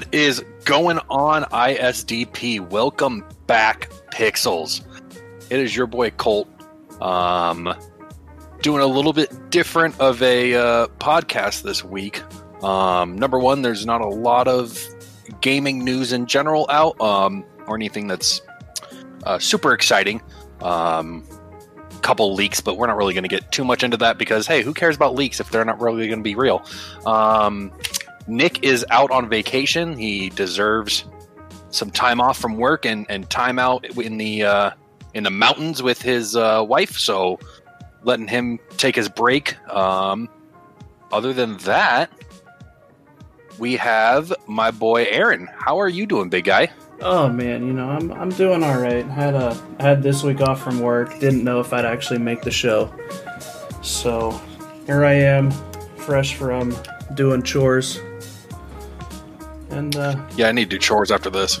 What is going on, ISDP? Welcome back, Pixels. It is your boy Colt. Um, doing a little bit different of a uh, podcast this week. Um, number one, there's not a lot of gaming news in general out, um, or anything that's uh, super exciting. Um, couple leaks, but we're not really going to get too much into that because hey, who cares about leaks if they're not really going to be real? Um, Nick is out on vacation. He deserves some time off from work and, and time out in the uh, in the mountains with his uh, wife. So letting him take his break. Um, other than that, we have my boy Aaron. How are you doing, big guy? Oh man, you know I'm I'm doing all right. Had a had this week off from work. Didn't know if I'd actually make the show, so here I am, fresh from doing chores. And uh, yeah, I need to do chores after this.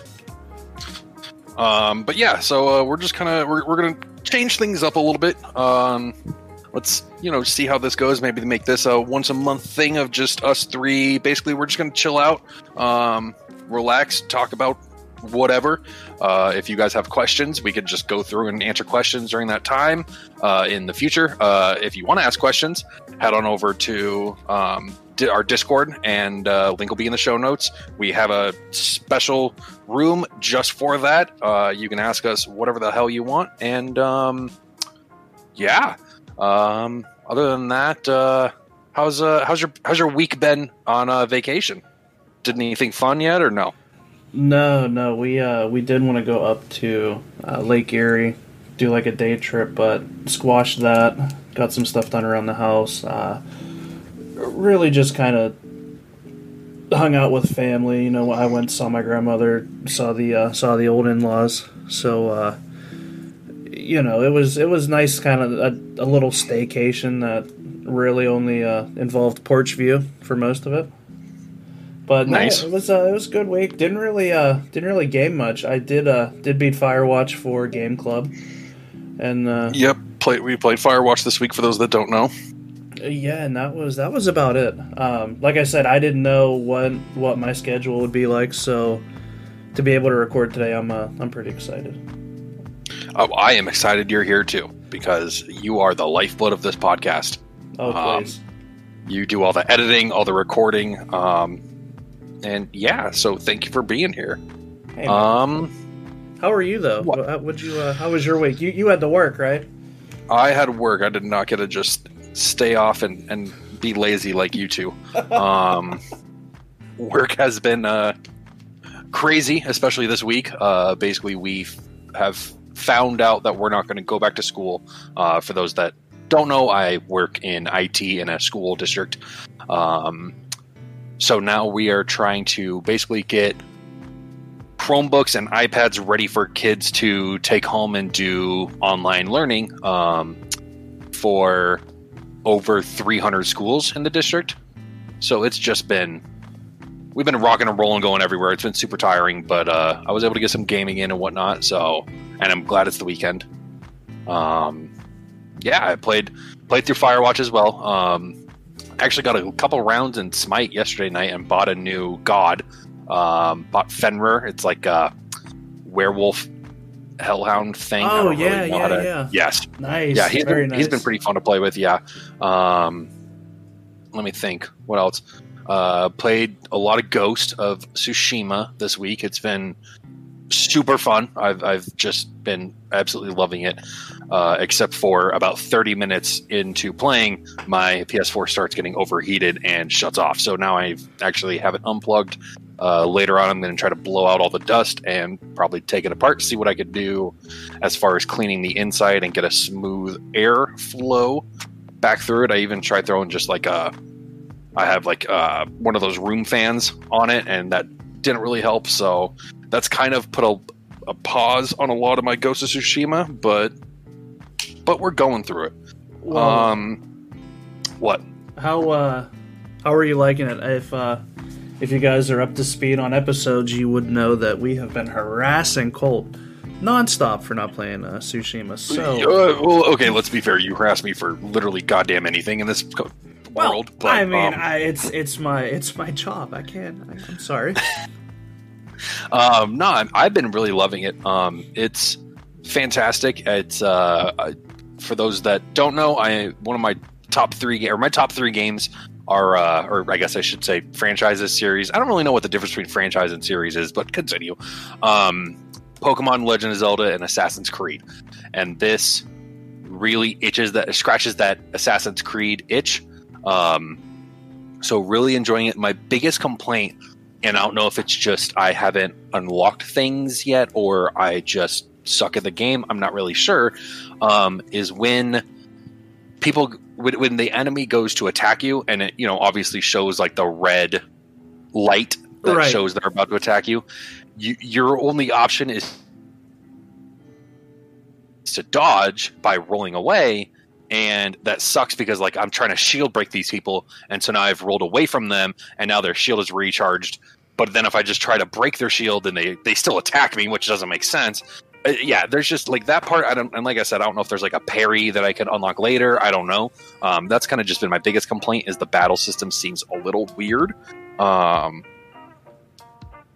Um, but yeah, so uh, we're just kind of we're, we're gonna change things up a little bit. Um, let's you know see how this goes. Maybe make this a once a month thing of just us three. Basically, we're just gonna chill out, um, relax, talk about whatever. Uh, if you guys have questions, we could just go through and answer questions during that time uh, in the future. Uh, if you want to ask questions, head on over to um, our Discord, and uh, link will be in the show notes. We have a special room just for that. Uh, you can ask us whatever the hell you want, and um, yeah. Um, other than that, uh, how's uh, how's your how's your week been on uh, vacation? Did anything fun yet, or no? No, no. We uh, we did want to go up to uh, Lake Erie, do like a day trip, but squashed that. Got some stuff done around the house. Uh, really just kind of hung out with family. You know, I went saw my grandmother, saw the uh, saw the old in laws. So, uh, you know, it was it was nice, kind of a, a little staycation that really only uh, involved porch view for most of it. But nice. No, it was uh, it was a good week. Didn't really uh, didn't really game much. I did uh, did beat Firewatch for Game Club, and uh, yep, played we played Firewatch this week. For those that don't know, yeah, and that was that was about it. Um, like I said, I didn't know what what my schedule would be like, so to be able to record today, I'm uh, I'm pretty excited. Oh, I am excited you're here too because you are the lifeblood of this podcast. Oh, um, please. Um, you do all the editing, all the recording, um, and yeah. So thank you for being here. Hey, um, how are you though? What? would you? Uh, how was your week? You you had to work, right? I had work. I did not get to just stay off and, and be lazy like you two. Um, work has been uh, crazy, especially this week. Uh, basically, we have found out that we're not going to go back to school. Uh, for those that don't know, I work in IT in a school district. Um, so now we are trying to basically get Chromebooks and iPads ready for kids to take home and do online learning um, for over 300 schools in the district. So it's just been we've been rocking and rolling, going everywhere. It's been super tiring, but uh, I was able to get some gaming in and whatnot. So, and I'm glad it's the weekend. Um, yeah, I played played through Firewatch as well. Um, actually got a couple rounds in Smite yesterday night and bought a new god. Um, bought Fenrir. It's like a werewolf hellhound thing. Oh yeah, really yeah, to, yeah. Yes, nice. Yeah, he's Very been nice. he's been pretty fun to play with. Yeah. Um, let me think. What else? Uh, played a lot of Ghost of Tsushima this week. It's been super fun. I've I've just been absolutely loving it. Uh, except for about 30 minutes into playing, my PS4 starts getting overheated and shuts off. So now I actually have it unplugged uh, later on, I'm going to try to blow out all the dust and probably take it apart, see what I could do as far as cleaning the inside and get a smooth air flow back through it. I even tried throwing just like a, I have like uh, one of those room fans on it, and that didn't really help. So that's kind of put a, a pause on a lot of my Ghost of Tsushima, but but we're going through it. Well, um, what? How uh, how are you liking it? If uh, if you guys are up to speed on episodes, you would know that we have been harassing Colt nonstop for not playing uh, Tsushima. So, uh, well, okay, let's be fair. You harass me for literally goddamn anything in this Well, world. But, I mean, um, I, it's it's my it's my job. I can't. I, I'm sorry. Um, no, I'm, I've been really loving it. Um, it's fantastic. It's uh, uh, for those that don't know, I one of my top three or my top three games are, uh, or I guess I should say, franchises series. I don't really know what the difference between franchise and series is, but continue. Um, Pokemon Legend of Zelda and Assassin's Creed, and this really itches that scratches that Assassin's Creed itch. Um, so really enjoying it. My biggest complaint and I don't know if it's just I haven't unlocked things yet or I just suck at the game. I'm not really sure. Um, is when people when, the enemy goes to attack you and it you know obviously shows like the red light that Right. shows they're about to attack you. you your only option is to dodge by rolling away and that sucks because like I'm trying to shield break these people, and so now I've rolled away from them, and now their shield is recharged. But then if I just try to break their shield, then they they still attack me, which doesn't make sense. Uh, yeah, there's just like that part. I don't, and like I said, I don't know if there's like a parry that I could unlock later. I don't know. Um, that's kind of just been my biggest complaint is the battle system seems a little weird. Um,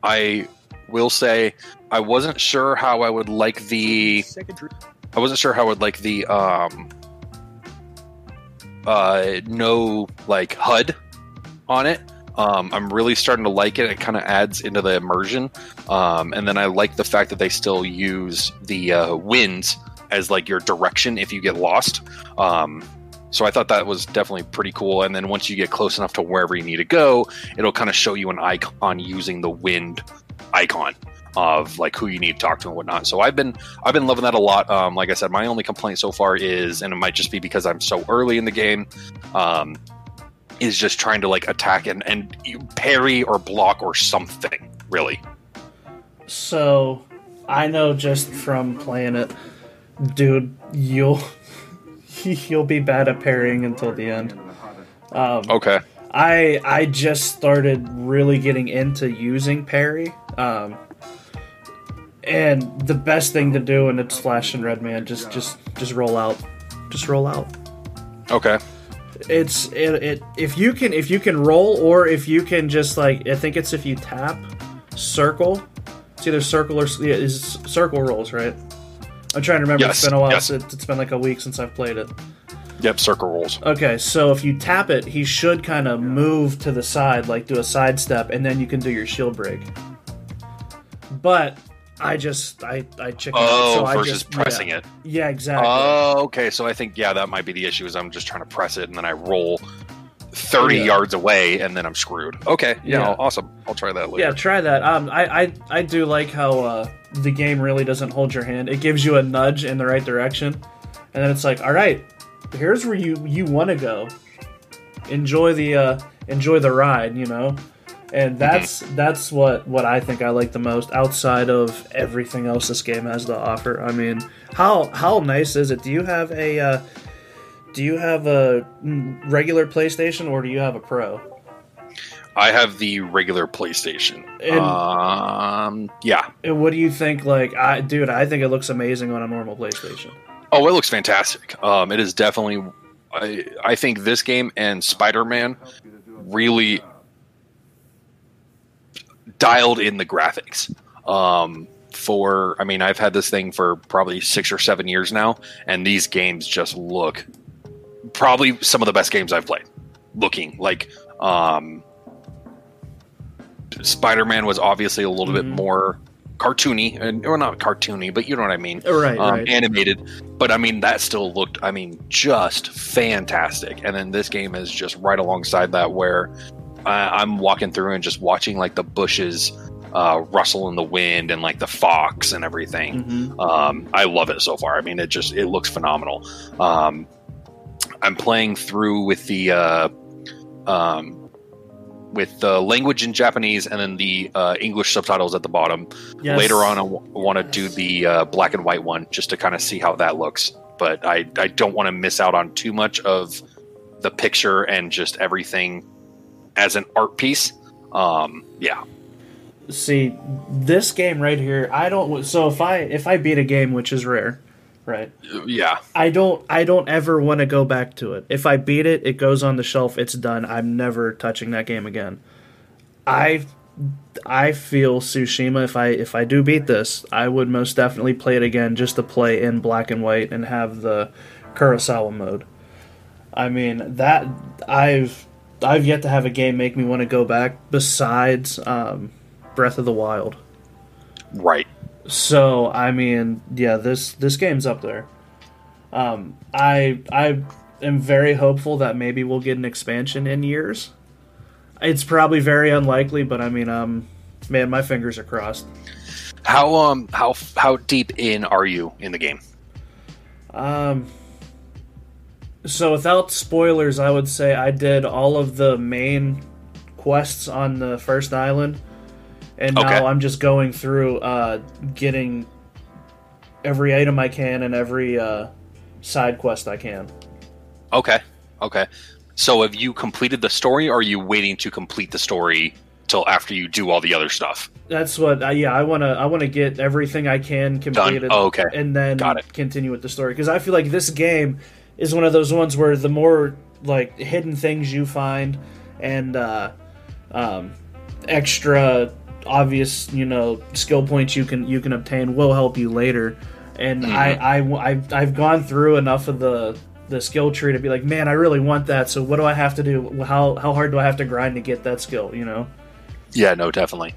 I will say I wasn't sure how I would like the I wasn't sure how I would like the um uh no like HUD on it. Um, I'm really starting to like it. It kind of adds into the immersion. Um, and then I like the fact that they still use the uh, winds as like your direction if you get lost. Um, so I thought that was definitely pretty cool. And then once you get close enough to wherever you need to go, it'll kind of show you an icon using the wind icon of like who you need to talk to and whatnot. So I've been I've been loving that a lot. Um, like I said, my only complaint so far is, and it might just be because I'm so early in the game, um, is just trying to like attack and and you parry or block or something. Really, So, I know just from playing it, dude, you'll you'll be bad at parrying until the end. Um, okay, I I just started really getting into using parry. Um, and the best thing to do when it's Flash and Red Man, just just just roll out, just roll out. okay, It's it, it if you can if you can roll or if you can just like I think it's if you tap circle. It's either circle or yeah, is circle rolls right. I'm trying to remember. Yes, it's been a while. yes. Since, it's been like a week since I've played it. yep, circle rolls. Okay, so if you tap it, he should kind of move to the side, like do a side step, and then you can do your shield break. But I just I I chicken. Oh, so I versus just, pressing yeah. it. Yeah, exactly. Oh, okay. So I think yeah, that might be the issue. Is I'm just trying to press it and then I roll thirty Yeah. yards away and then I'm screwed. Okay, yeah, Yeah. awesome. I'll try that later. yeah, try that. Um, I I, I do like how uh, the game really doesn't hold your hand. It gives you a nudge in the right direction, and then it's like, all right, here's where you you want to go. Enjoy the uh, enjoy the ride, you know. And that's that's what what I think I like the most outside of everything else this game has to offer. I mean, how how nice is it? Do you have a uh, do you have a regular PlayStation or do you have a Pro? I have the regular PlayStation. And- um, yeah. And what do you think? Like, I dude, I think it looks amazing on a normal PlayStation. Oh, it looks fantastic. Um, it is definitely. I I think this game and Spider Man really dialed in the graphics. Um, for I mean, I've had this thing for probably six or seven years now, and these games just look probably some of the best games I've played. Looking like um, Spider Man was obviously a little bit Mhm. more cartoony, and or not cartoony, but you know what I mean Right, um, right. animated. But I mean, that still looked, I mean, just fantastic. And then this game is just right alongside that, where I, I'm walking through and just watching like the bushes uh, rustle in the wind and like the fox and everything. Mhm. Um, I love it so far. I mean, it just it looks phenomenal. Um, I'm playing through with the uh, um, with the language in Japanese and then the uh, English subtitles at the bottom. Yes. Later on, I w- want to do the uh, black and white one just to kind of see how that looks. But I, I don't want to miss out on too much of the picture and just everything as an art piece. Um, yeah. See, this game right here, I don't. So if I if I beat a game, which is rare, right? Yeah. I don't I don't ever want to go back to it. If I beat it, it goes on the shelf, it's done. I'm never touching that game again. I I feel Tsushima if I if I do beat this, I would most definitely play it again just to play in black and white and have the Kurosawa mode. I mean, that I've I've yet to have a game make me want to go back besides um, Breath of the Wild. Right. So I mean, yeah, this this game's up there. Um, I I am very hopeful that maybe we'll get an expansion in years. It's probably very unlikely, but I mean, um, man, my fingers are crossed. How um how how deep in are you in the game? Um, so without spoilers, I would say I did all of the main quests on the first island, and Okay. now I'm just going through uh, getting every item I can and every uh, side quest I can. Okay. Okay. So have you completed the story or are you waiting to complete the story till after you do all the other stuff? That's what. Uh, yeah, I wanna. I wanna get everything I can completed, Oh, okay. and then Got it. continue with the story because I feel like this game is one of those ones where the more like hidden things you find and uh, um, extra obvious, you know, skill points you can you can obtain will help you later. And Mhm. I, I I've, I've gone through enough of the the skill tree to be like, man, I really want that. So what do I have to do? How how hard do I have to grind to get that skill? You know. Yeah, no, definitely.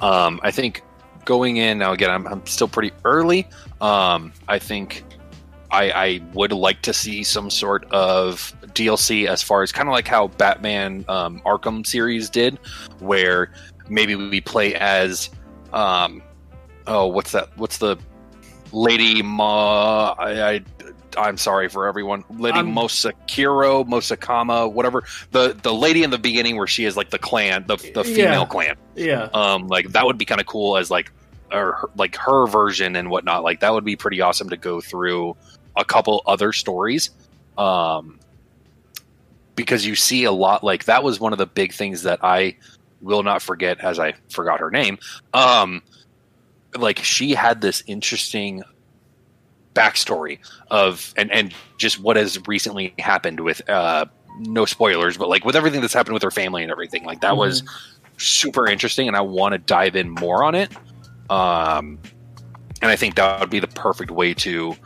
Um, I think going in now again, I'm, I'm still pretty early. Um, I think I, I would like to see some sort of DLC as far as kind of like how Batman um, Arkham series did, where maybe we play as um, oh, what's that? What's the Lady Ma? I, I I'm sorry for everyone. Lady Um, Mosakiro, Mosakama, whatever the the lady in the beginning where she is like the clan, the the female Yeah. clan. Yeah. Um, like that would be kind of cool as like or like her version and whatnot. Like that would be pretty awesome to go through a couple other stories. Um, because you see a lot like that was one of the big things that I will not forget as I forgot her name. Um, like she had this interesting backstory of and and just what has recently happened with uh no spoilers but like with everything that's happened with her family and everything like that was super interesting and I want to dive in more on it. Um, and I think that would be the perfect way to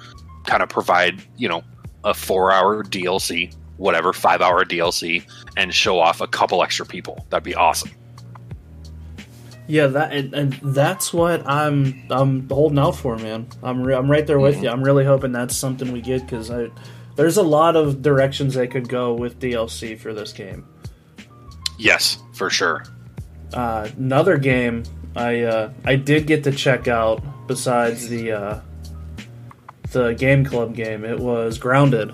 kind of provide, you know, a four hour DLC, whatever, five hour DLC, and show off a couple extra people. That'd be awesome. Yeah, that and, and that's what I'm I'm holding out for, man. I'm re- I'm right there with Mhm. you. I'm really hoping that's something we get because I there's a lot of directions they could go with DLC for this game. Yes, for sure. Uh, another game I uh, I did get to check out besides the uh, the game club game. It was Grounded.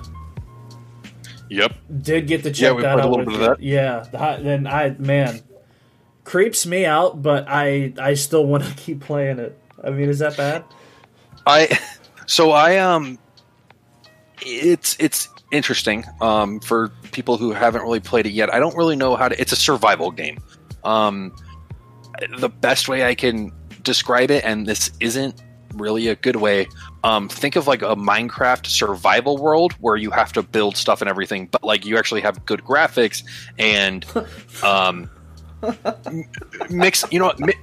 Yep. Did get to check Yeah, that out. little with bit of that. Yeah, then I man creeps me out, but I I still want to keep playing it. I mean, is that bad? I so I um it's it's interesting um for people who haven't really played it yet. I don't really know how to it's a survival game. Um the best way I can describe it and this isn't really a good way um think of like a Minecraft survival world where you have to build stuff and everything but like you actually have good graphics and um mix you know what, mi-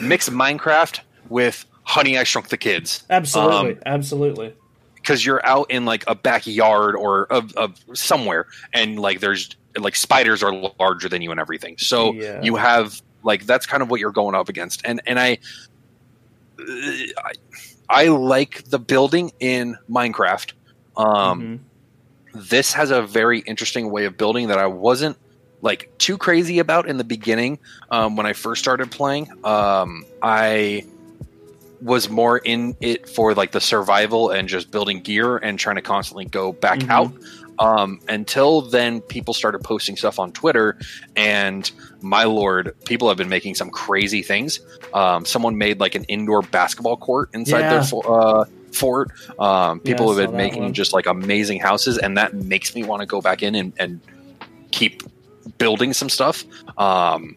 mix Minecraft with Honey I Shrunk the Kids Absolutely, Um, absolutely. because you're out in like a backyard or of, of somewhere and like there's like spiders are larger than you and everything so Yeah. you have like that's kind of what you're going up against and and i i, I like the building in minecraft um Mhm. this has a very interesting way of building that i wasn't like too crazy about in the beginning um, when i first started playing um, i was more in it for like the survival and just building gear and trying to constantly go back Mhm. out. Um, until then, people started posting stuff on Twitter, and my lord, people have been making some crazy things. Um, someone made like an indoor basketball court inside Yeah. their uh, fort. Um, people Yeah, have been making one. just like amazing houses, and that makes me want to go back in and, and keep building some stuff. Um,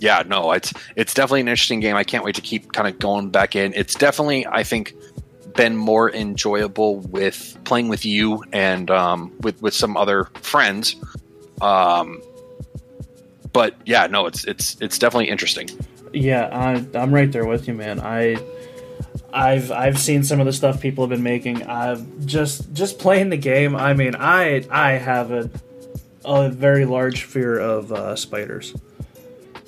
yeah, no, it's it's definitely an interesting game. I can't wait to keep kind of going back in. It's definitely, I think, been more enjoyable with playing with you and um, with with some other friends. Um, but yeah, no, it's it's it's definitely interesting. Yeah, I, I'm right there with you, man. I I've I've seen some of the stuff people have been making. I've just just playing the game. I mean, I I have a a very large fear of uh, spiders.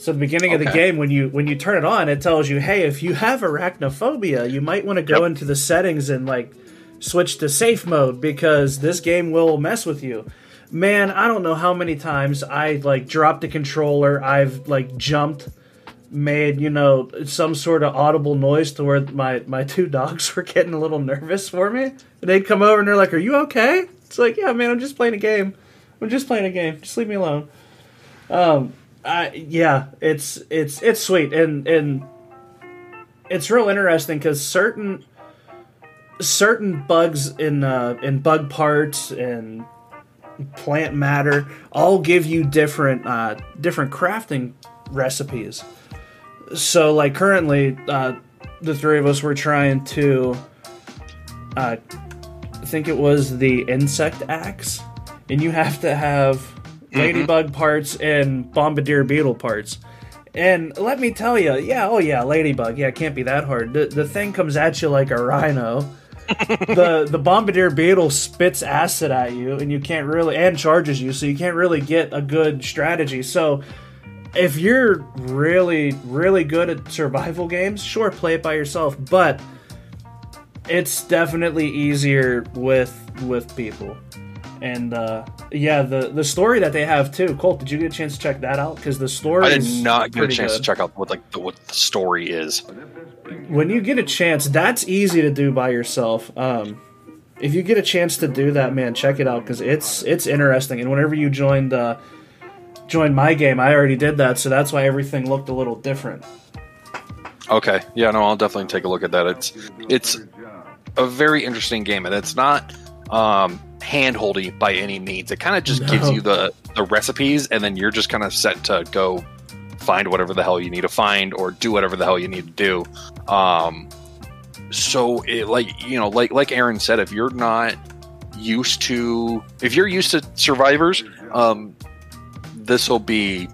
So the beginning of the game, when you when you turn it on, it tells you, hey, if you have arachnophobia, you might want to go Yep. into the settings and like switch to safe mode because this game will mess with you. Man, I don't know how many times I like dropped the controller. I've like jumped made you know some sort of audible noise to where my my two dogs were getting a little nervous for me and they'd come over and they're like are you okay it's like yeah man i'm just playing a game i'm just playing a game just leave me alone um I, yeah it's it's it's sweet and and it's real interesting because certain certain bugs in uh in bug parts and plant matter all give you different uh different crafting recipes. So like currently uh the three of us were trying to uh I think it was the insect axe and you have to have Mm-hmm. ladybug parts and bombardier beetle parts. And let me tell you yeah oh yeah ladybug yeah it can't be that hard. The, the thing comes at you like a rhino. The the bombardier beetle spits acid at you and you can't really and charges you so you can't really get a good strategy. So if you're really really good at survival games sure play it by yourself but it's definitely easier with with people and uh yeah the the story that they have too colt did you get a chance to check that out because the story I did not get a chance good. to check out what like the, what the story is. when you get a chance that's easy to do by yourself um if you get a chance to do that man check it out because it's it's interesting and whenever you joined uh joined my game i already did that so that's why everything looked a little different Okay, yeah, no, I'll definitely take a look at that. It's it's a very interesting game, and it's not um, handholdy by any means. It kind of just gives you the the recipes, and then you're just kind of set to go find whatever the hell you need to find or do whatever the hell you need to do. Um, so, it, like you know, like like Aaron said, if you're not used to if you're used to survivors, um, this will be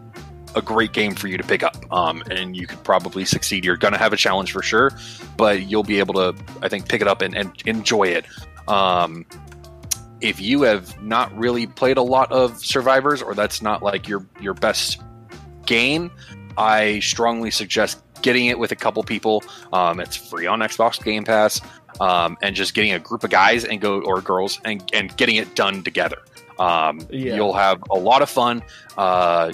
a great game for you to pick up um, and you could probably succeed you're going to have a challenge for sure but you'll be able to i think pick it up and, and enjoy it um, if you have not really played a lot of survivors or that's not like your your best game i strongly suggest getting it with a couple people. Um, it's free on xbox game pass um, and just getting a group of guys and go or girls and, and getting it done together. Um, Yeah. you'll have a lot of fun. Uh,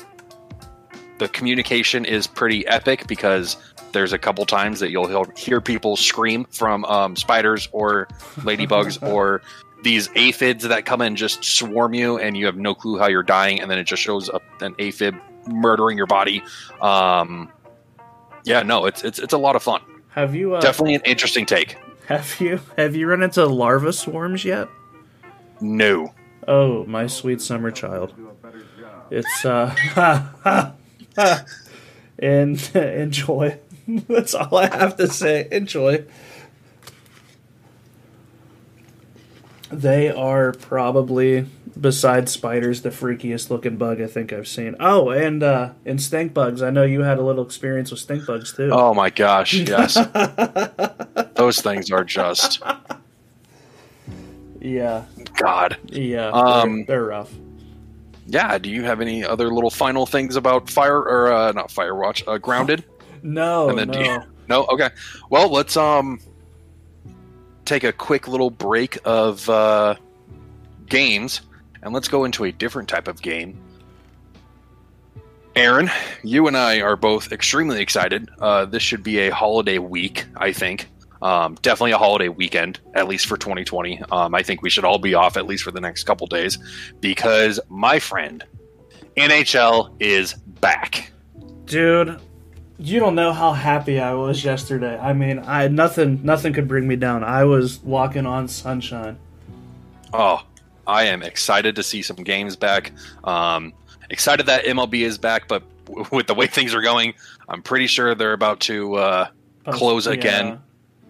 the communication is pretty epic because there's a couple times that you'll hear- hear people scream from um, spiders or ladybugs or these aphids that come and just swarm you and you have no clue how you're dying and then it just shows up an aphid murdering your body. Um, yeah no it's, it's it's a lot of fun. Have you uh, definitely an interesting take. have you have you run into larva swarms yet? No. Oh my sweet summer child. It's uh and enjoy. That's all i have to say. Enjoy they are probably besides spiders the freakiest looking bug i think i've seen. Oh and uh and stink bugs. I know you had a little experience with stink bugs too. Oh my gosh yes. Those things are just yeah. God. Yeah Um, they're, they're rough. yeah do you have any other little final things about fire or uh, not firewatch uh, grounded? No And then do no. You- no? Okay. Well let's um take a quick little break of uh games and let's go into a different type of game aaron you and i are both extremely excited uh this should be a holiday week i think um, definitely a holiday weekend, at least for 2020. Um, I think we should all be off at least for the next couple days because, my friend, NHL is back. Dude, you don't know how happy I was yesterday. I mean, I nothing nothing could bring me down. I was walking on sunshine. Oh, I am excited to see some games back. Um, excited that MLB is back, but w- with the way things are going, I'm pretty sure they're about to uh, close again.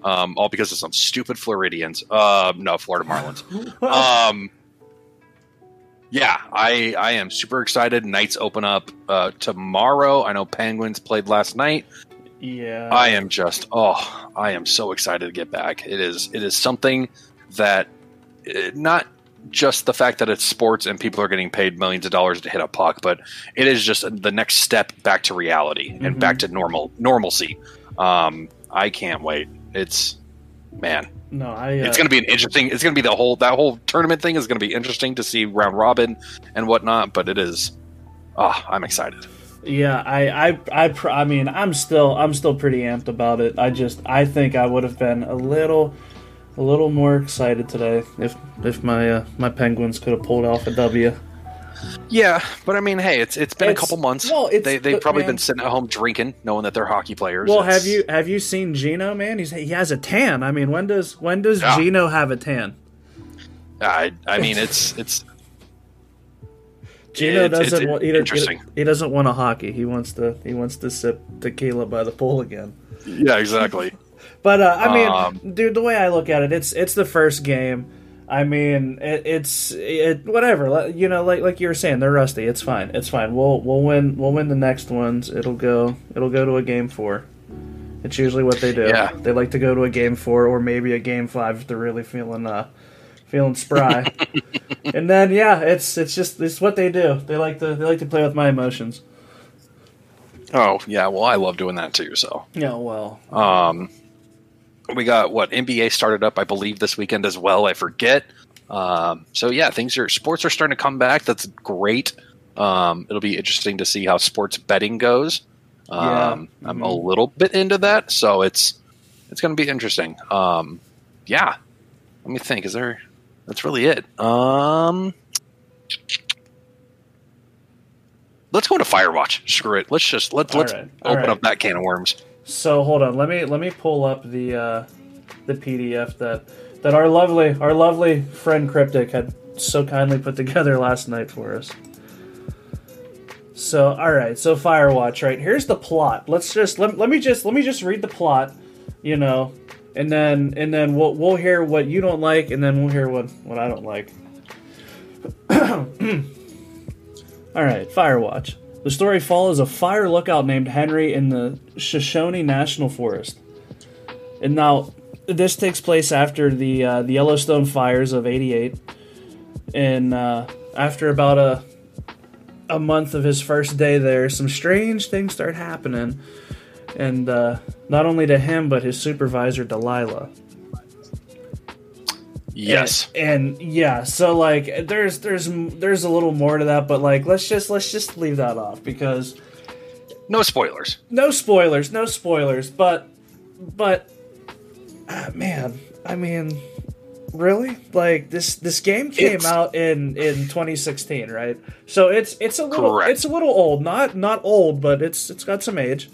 um, all because of some stupid Floridians. Uh, no, Florida Marlins. um, yeah, I I am super excited. Knights open up uh, tomorrow. I know Penguins played last night. yeah. I am just oh, I am so excited to get back. It is it is something that eh, not just the fact that it's sports and people are getting paid millions of dollars to hit a puck, but it is just the next step back to reality and Mhm. back to normal normalcy. Um, I can't wait. It's man, No, I. Uh, it's going to be an interesting. It's going to be the whole that whole tournament thing is going to be interesting to see round robin and whatnot. But it is, oh, I'm excited. Yeah, I, I, I, pr- I mean, I'm still, I'm still pretty amped about it. I just, I think I would have been a little, a little more excited today if, if my, uh, my Penguins could have pulled off a W. Yeah, but I mean, hey, it's it's been It's- a couple months. well, it's- they they've probably man- been sitting at home drinking, knowing that they're hockey players. Well, It's- have you, have you seen Geno? Man, he's, he has a tan. I mean, when does, when does Yeah. Geno have a tan? I I mean, it's it's Geno It's- doesn't want. He, interesting. he doesn't want a hockey. He wants to. He wants to sip tequila by the pool again. yeah, exactly. But uh, I mean, Um, dude, the way I look at it, it's it's the first game. I mean, it, it's it whatever. You know, like like you were saying, they're rusty. It's fine. It's fine. We'll we'll win. We'll win the next ones. It'll go. It'll go to a game four. It's usually what they do. Yeah. They like to go to a game four or maybe a game five if they're really feeling uh feeling spry. and then yeah, it's it's just it's what they do. They like to they like to play with my emotions. Oh yeah, well, I love doing that too. So Yeah, well, um, we got what NBA started up, I believe, this weekend as well. I forget. Um, so yeah, things are sports are starting to come back. That's great. Um, it'll be interesting to see how sports betting goes. Um, Yeah. I'm a little bit into that, so it's it's going to be interesting. Um, yeah, let me think. Is there? That's really it. Um, let's go to Firewatch. Screw it. Let's just let's All let's right, open right. up that can of worms. So hold on, let me let me pull up the uh, the PDF that that our lovely our lovely friend Cryptic had so kindly put together last night for us. So all right, so Firewatch, right? Here's the plot. Let's just let, let me just let me just read the plot, you know, and then and then we'll we'll hear what you don't like, and then we'll hear what what I don't like. All right, Firewatch. The story follows a fire lookout named Henry in the Shoshone National Forest. And now, this takes place after the uh, the Yellowstone fires of '88, and uh, after about a a month of his first day there, some strange things start happening, and uh, not only to him but his supervisor Delilah. Yes. And, and yeah, so like there's there's there's a little more to that, but like let's just let's just leave that off because No spoilers. no spoilers, no spoilers, but but ah, man, I mean, really? Like this this game came It's- out in in 2016, right? So it's it's a little Correct. it's a little old, not not old, but it's it's got some age.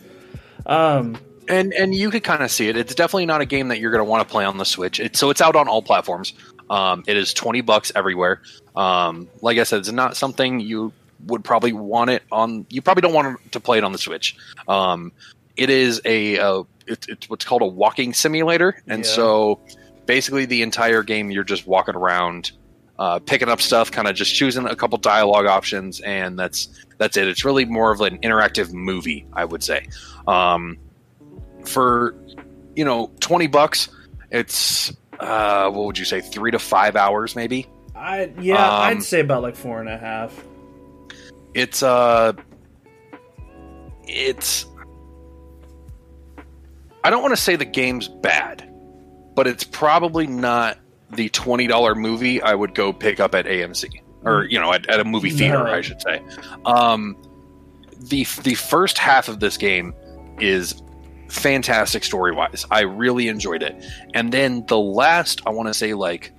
Um And and you could kind of see it. It's definitely not a game that you're going to want to play on the Switch. It, so it's out on all platforms. Um, it is twenty bucks everywhere. Um, like I said, it's not something you would probably want it on. You probably don't want to play it on the Switch. Um, it is a uh, it, it's what's called a walking simulator, and Yeah. so basically the entire game you're just walking around. Uh, picking up stuff, kind of just choosing a couple dialogue options, and that's that's it. It's really more of an interactive movie, I would say. Um, for you know 20 bucks it's uh what would you say three to five hours maybe I yeah, Um, I'd say about like four and a half. it's uh it's i don't want to say the game's bad but it's probably not the $20 movie i would go pick up at amc or you know at, at a movie theater No. i should say um the the first half of this game is fantastic story wise i really enjoyed it. And then the last i want to say like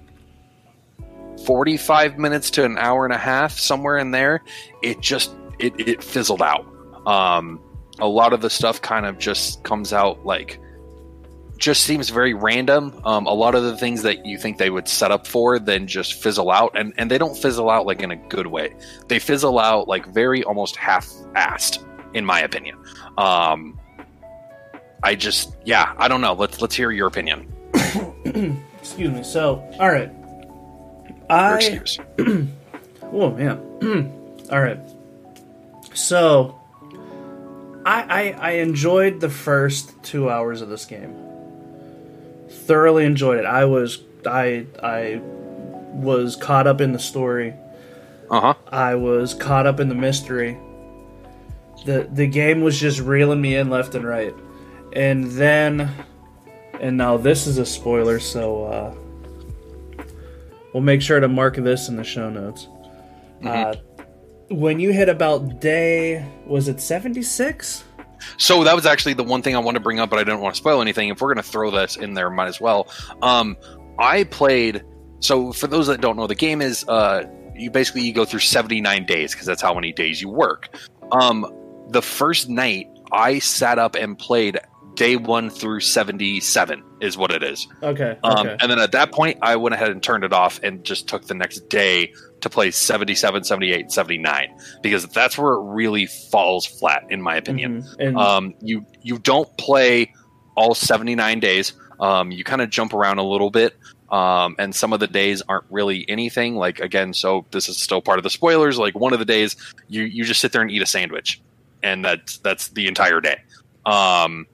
45 minutes to an hour and a half somewhere in there it just it, it fizzled out. Um a lot of the stuff kind of just comes out like just seems very random. Um a lot of the things that you think they would set up for then just fizzle out and and they don't fizzle out like in a good way. They fizzle out like very almost half-assed in my opinion. Um I just yeah, I don't know. Let's let's hear your opinion. Excuse me. So, all right. I excuse. Oh man. All right. So, I, I I enjoyed the first two hours of this game. Thoroughly enjoyed it. I was I I was caught up in the story. Uh huh. I was caught up in the mystery. the The game was just reeling me in left and right, and then, and now this is a spoiler, so uh, we'll make sure to mark this in the show notes. Uh, when you hit about day, was it seventy six? So that was actually the one thing I wanted to bring up, but I didn't want to spoil anything. If we're going to throw this in there, might as well. Um, I played. So for those that don't know, the game is uh, you basically you go through seventy nine days because that's how many days you work. Um, the first night I sat up and played day one through seventy seven is what it is. Okay. Um, okay. And then at that point, I went ahead and turned it off and just took the next day to play 77, 78, 79 because that's where it really falls flat, in my opinion. Mhm. And Um, you you don't play all 79 days. Um, you kind of jump around a little bit. Um, and some of the days aren't really anything like again so this is still part of the spoilers like one of the days you you just sit there and eat a sandwich and that's that's the entire day um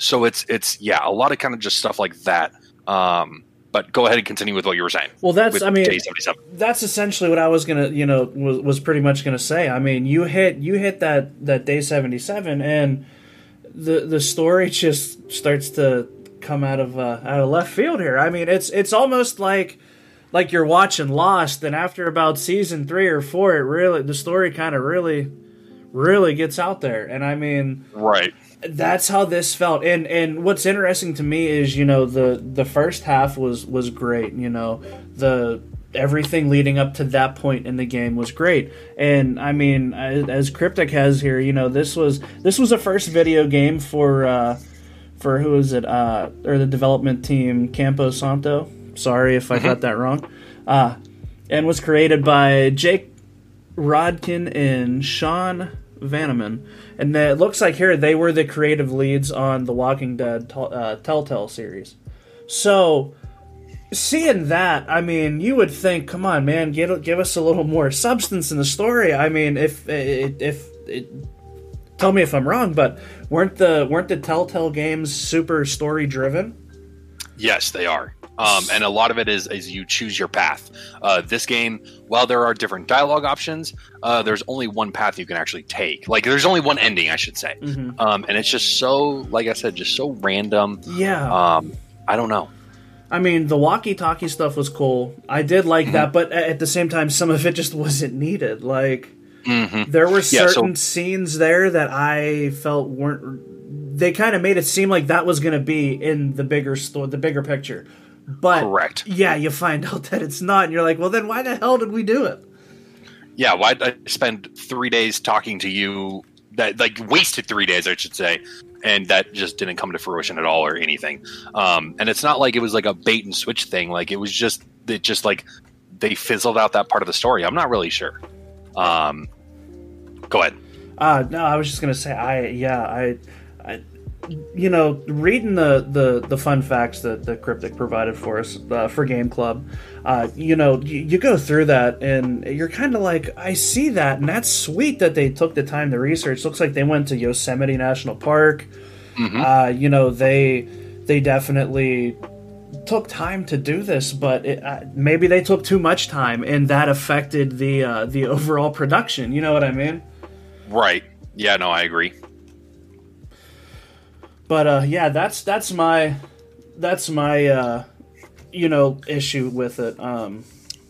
so it's it's yeah a lot of kind of just stuff like that um but go ahead and continue with what you were saying well, that's I mean, day 77 that's essentially what I was gonna, you know, was, was pretty much gonna say. I mean, you hit you hit that that day seventy seven, and the the story just starts to come out of uh, out of left field here. I mean, it's it's almost like like you're watching Lost, and after about season three or four, it really the story kind of really really gets out there. And I mean, right that's how this felt. And and what's interesting to me is you know the the first half was was great you know. The everything leading up to that point in the game was great. And i mean as as cryptic has here you know this was this was a first video game for uh for who is it uh or the development team campo santo. Sorry if i got that wrong. Uh and was created by jake rodkin and sean Vanaman, and it looks like here they were the creative leads on the Walking Dead uh, Telltale series. So, seeing that, I mean, you would think, come on, man, give give us a little more substance in the story. I mean, if if, if it, tell me if I'm wrong, but weren't the weren't the Telltale games super story driven? Yes, they are. Um, and a lot of it is is you choose your path. Uh, this game, while there are different dialogue options, uh, there's only one path you can actually take. Like there's only one ending, I should say. Mm-hmm. Um, and it's just so, like I said, just so random. Yeah. Um, I don't know. I mean, the walkie-talkie stuff was cool. I did like Mm-hmm. that, but at the same time, some of it just wasn't needed. Like hmm there were Yeah, so- certain scenes there that I felt weren't. They kind of made it seem like that was going to be in the bigger store, the bigger picture. But Correct. yeah, you find out that it's not, and you're like, well, then why the hell did we do it? Yeah, why'd I spend three days talking to you? That like wasted three days, I should say, and that just didn't come to fruition at all or anything. Um, and it's not like it was like a bait and switch thing. Like it was just it just like they fizzled out that part of the story. I'm not really sure. Um, go ahead. Uh, no, I was just gonna say, I yeah, I, I, you know, reading the the the fun facts that the cryptic provided for us uh, for Game Club, uh, you know, you, you go through that and you're kind of like, I see that, and that's sweet that they took the time to research. Looks like they went to Yosemite National Park. Uh, you know, they they definitely took time to do this, but it, uh, maybe they took too much time, and that affected the uh, the overall production. You know what I mean? Right. Yeah. No, I agree. But uh yeah that's that's my that's my uh you know issue with it um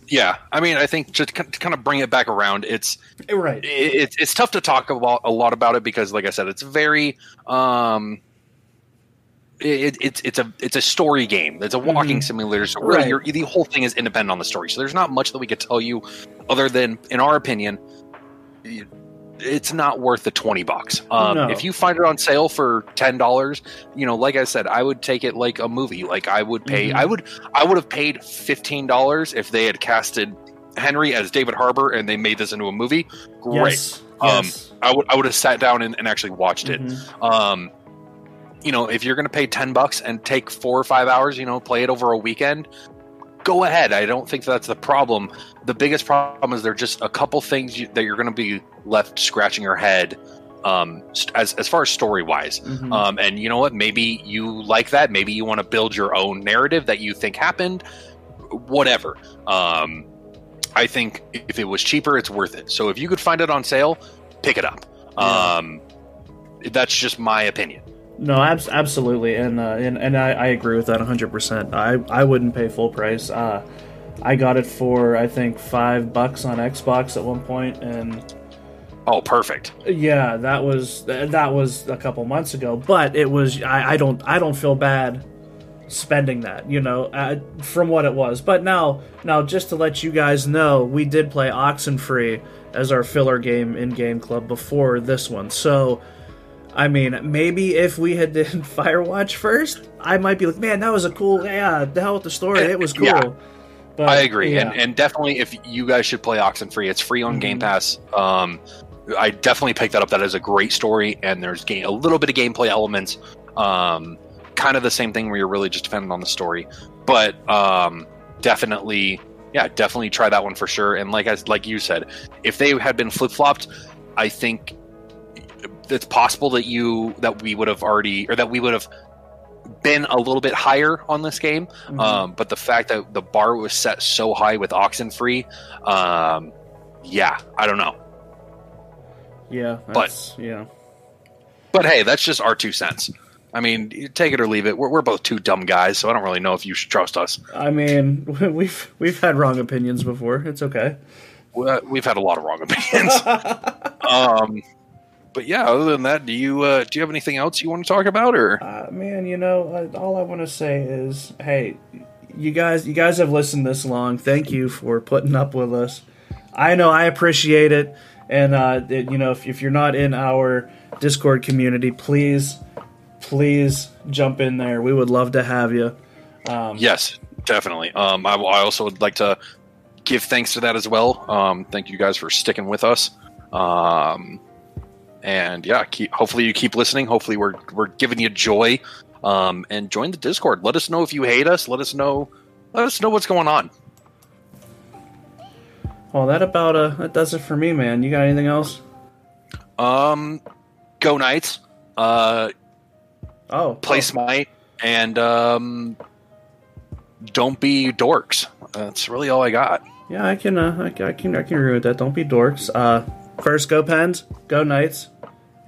Yeah. I mean, I think just to kind of bring it back around, it's right it, it's it's tough to talk about a lot about it because, like I said, it's very um, it, it's it's a it's a story game. It's a walking simulator. So really, Right. the whole thing is independent on the story. So there's not much that we could tell you, other than, in our opinion, it's not worth the twenty bucks. Um, No. If you find it on sale for ten dollars, you know, like I said, I would take it like a movie. Like I would pay, Mhm. I would I would have paid fifteen dollars if they had casted Henry as David Harbour and they made this into a movie. Great. yes, Um, yes. I would I would have sat down and, and actually watched it. Mhm. Um, you know, if you're going to pay 10 bucks and take four or five hours, you know, play it over a weekend, go ahead. I don't think that's the problem. The biggest problem is there are just a couple things you, that you're going to be left scratching your head um, as, as far as story wise. Mhm. Um, and you know what? Maybe you like that. Maybe you want to build your own narrative that you think happened. Whatever. Um, I think if it was cheaper, it's worth it. So if you could find it on sale, pick it up. Yeah. Um, that's just my opinion. No, abs- absolutely, and uh, and and I, I agree with that 100. percent I I wouldn't pay full price. Uh, I got it for I think five bucks on Xbox at one point, and Oh, perfect. yeah, that was that was a couple months ago. But it was I, I don't I don't feel bad spending that, you know, uh, from what it was. But now now just to let you guys know, we did play Oxenfree as our filler game in Game Club before this one, so. I mean, maybe if we had did Firewatch first, I might be like, man, that was a cool, yeah, the hell with the story, it was cool. Yeah. But, I agree, yeah. and and definitely if you guys should play Oxenfree, it's free on Game Mhm. Pass. Um, I definitely picked that up. That is a great story, and there's game, a little bit of gameplay elements. Um, kind of the same thing where you're really just dependent on the story, but um, definitely, yeah, definitely try that one for sure. And like I like you said, if they had been flip flopped, I think it's possible that you that we would have already or that we would have been a little bit higher on this game. Mhm. Um, but the fact that the bar was set so high with Oxenfree, um, yeah, I don't know. yeah, but- yeah. But hey, that's just our two cents. I mean, take it or leave it. We're, we're both two dumb guys, so I don't really know if you should trust us. I mean, we've we've had wrong opinions before. It's okay. We- We've had a lot of wrong opinions. um, but yeah, other than that, do you uh, do you have anything else you want to talk about, or Uh, man, you know, all I want to say is, hey, you guys, you guys have listened this long. Thank you for putting up with us. I know I appreciate it, and uh, it, you know, if, if you're not in our Discord community, please, please jump in there. We would love to have you. Um, yes, definitely. Um, I, I also would like to give thanks to that as well. Um, thank you guys for sticking with us. Um, and yeah, keep, hopefully you keep listening. Hopefully we're we're giving you joy. Um, and join the Discord. Let us know if you hate us. Let us know. Let us know what's going on. Well, that about uh, that does it for me, man. You got anything else? Um, go Knights. Uh, Oh, play oh. Smite, and um, don't be dorks. That's really all I got. Yeah, I can, uh, I, can- I can, I can agree with that. Don't be dorks. Uh, first, go Pens, go Knights,